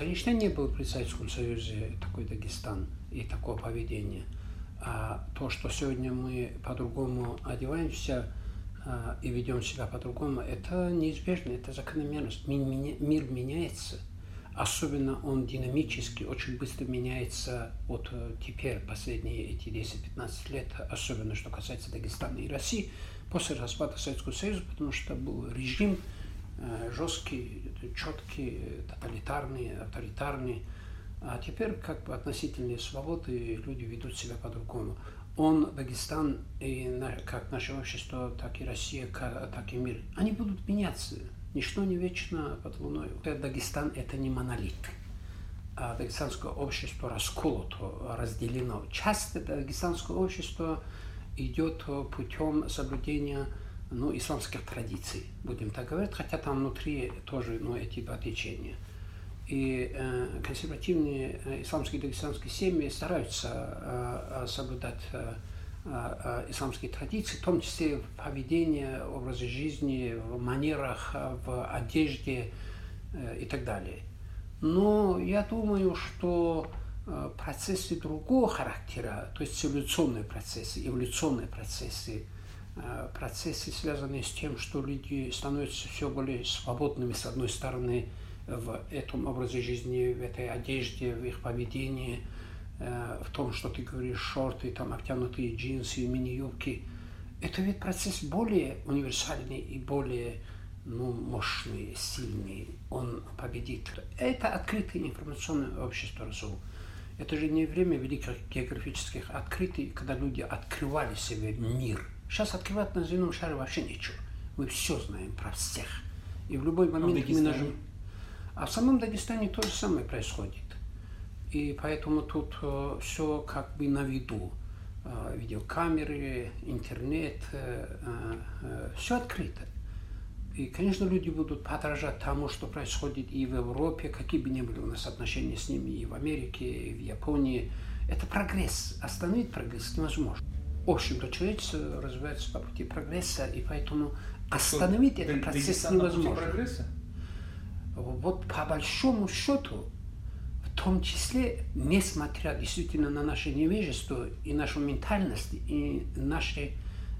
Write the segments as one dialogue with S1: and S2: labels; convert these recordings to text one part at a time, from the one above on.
S1: Конечно, не было при Советском Союзе такой Дагестан и такого поведения. А то, что сегодня мы по-другому одеваемся а, и ведем себя по-другому, это неизбежно, это закономерность. Мир меняется, особенно он динамически, очень быстро меняется вот э, теперь, последние эти 10-15 лет, особенно что касается Дагестана и России, после распада Советского Союза, потому что был режим жесткий, четкий, тоталитарный, авторитарный, а теперь как бы относительные свободы люди ведут себя по-другому. Он, Дагестан, и как наше общество, так и Россия, так и мир, они будут меняться. Ничто не вечно под луной. Дагестан – это не монолит. А дагестанское общество расколото, разделено. Часто дагестанское общество идет путем соблюдения ну, исламских традиций, будем так говорить, хотя там внутри тоже ну, эти два течения – и э, консервативные э, исламские дагестанские семьи стараются э, соблюдать исламские традиции, в том числе в поведении, образе жизни, в манерах, в одежде и так далее. Но я думаю, что процессы другого характера, то есть цивилизационные процессы, эволюционные процессы, процессы, связанные с тем, что люди становятся все более свободными, с одной стороны, в этом образе жизни, в этой одежде, в их поведении, э, в том, что ты говоришь, шорты, там обтянутые джинсы, мини-юбки. Это ведь процесс более универсальный и более ну, мощный, сильный. Он победит. Это открытое информационное общество РСУ. Это же не время великих географических открытий, когда люди открывали себе мир. Сейчас открывать на земном шаре вообще нечего. Мы все знаем про всех. И в любой момент мы нажимаем а в самом Дагестане то же самое происходит. И поэтому тут э, все как бы на виду. Э, видеокамеры, интернет, э, все открыто. И, конечно, люди будут подражать тому, что происходит и в Европе, какие бы ни были у нас отношения с ними, и в Америке, и в Японии. Это прогресс. Остановить прогресс невозможно. В общем-то, человечество развивается по пути прогресса, и поэтому остановить что, этот процесс невозможно.
S2: прогресса?
S1: вот по большому счету, в том числе, несмотря действительно на наше невежество и нашу ментальность, и наше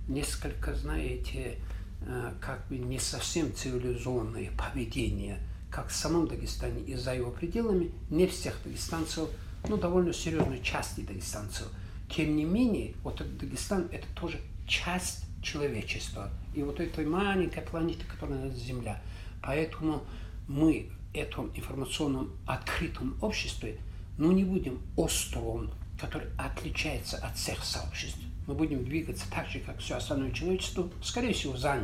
S1: несколько, знаете, э, как бы не совсем цивилизованное поведение, как в самом Дагестане и за его пределами, не всех дагестанцев, но довольно серьезной части дагестанцев. Тем не менее, вот этот Дагестан – это тоже часть человечества. И вот этой маленькой планеты, которая называется Земля. Поэтому мы в этом информационном открытом обществе, ну, не будем островом, который отличается от всех сообществ. Мы будем двигаться так же, как все остальное человечество, скорее всего, за.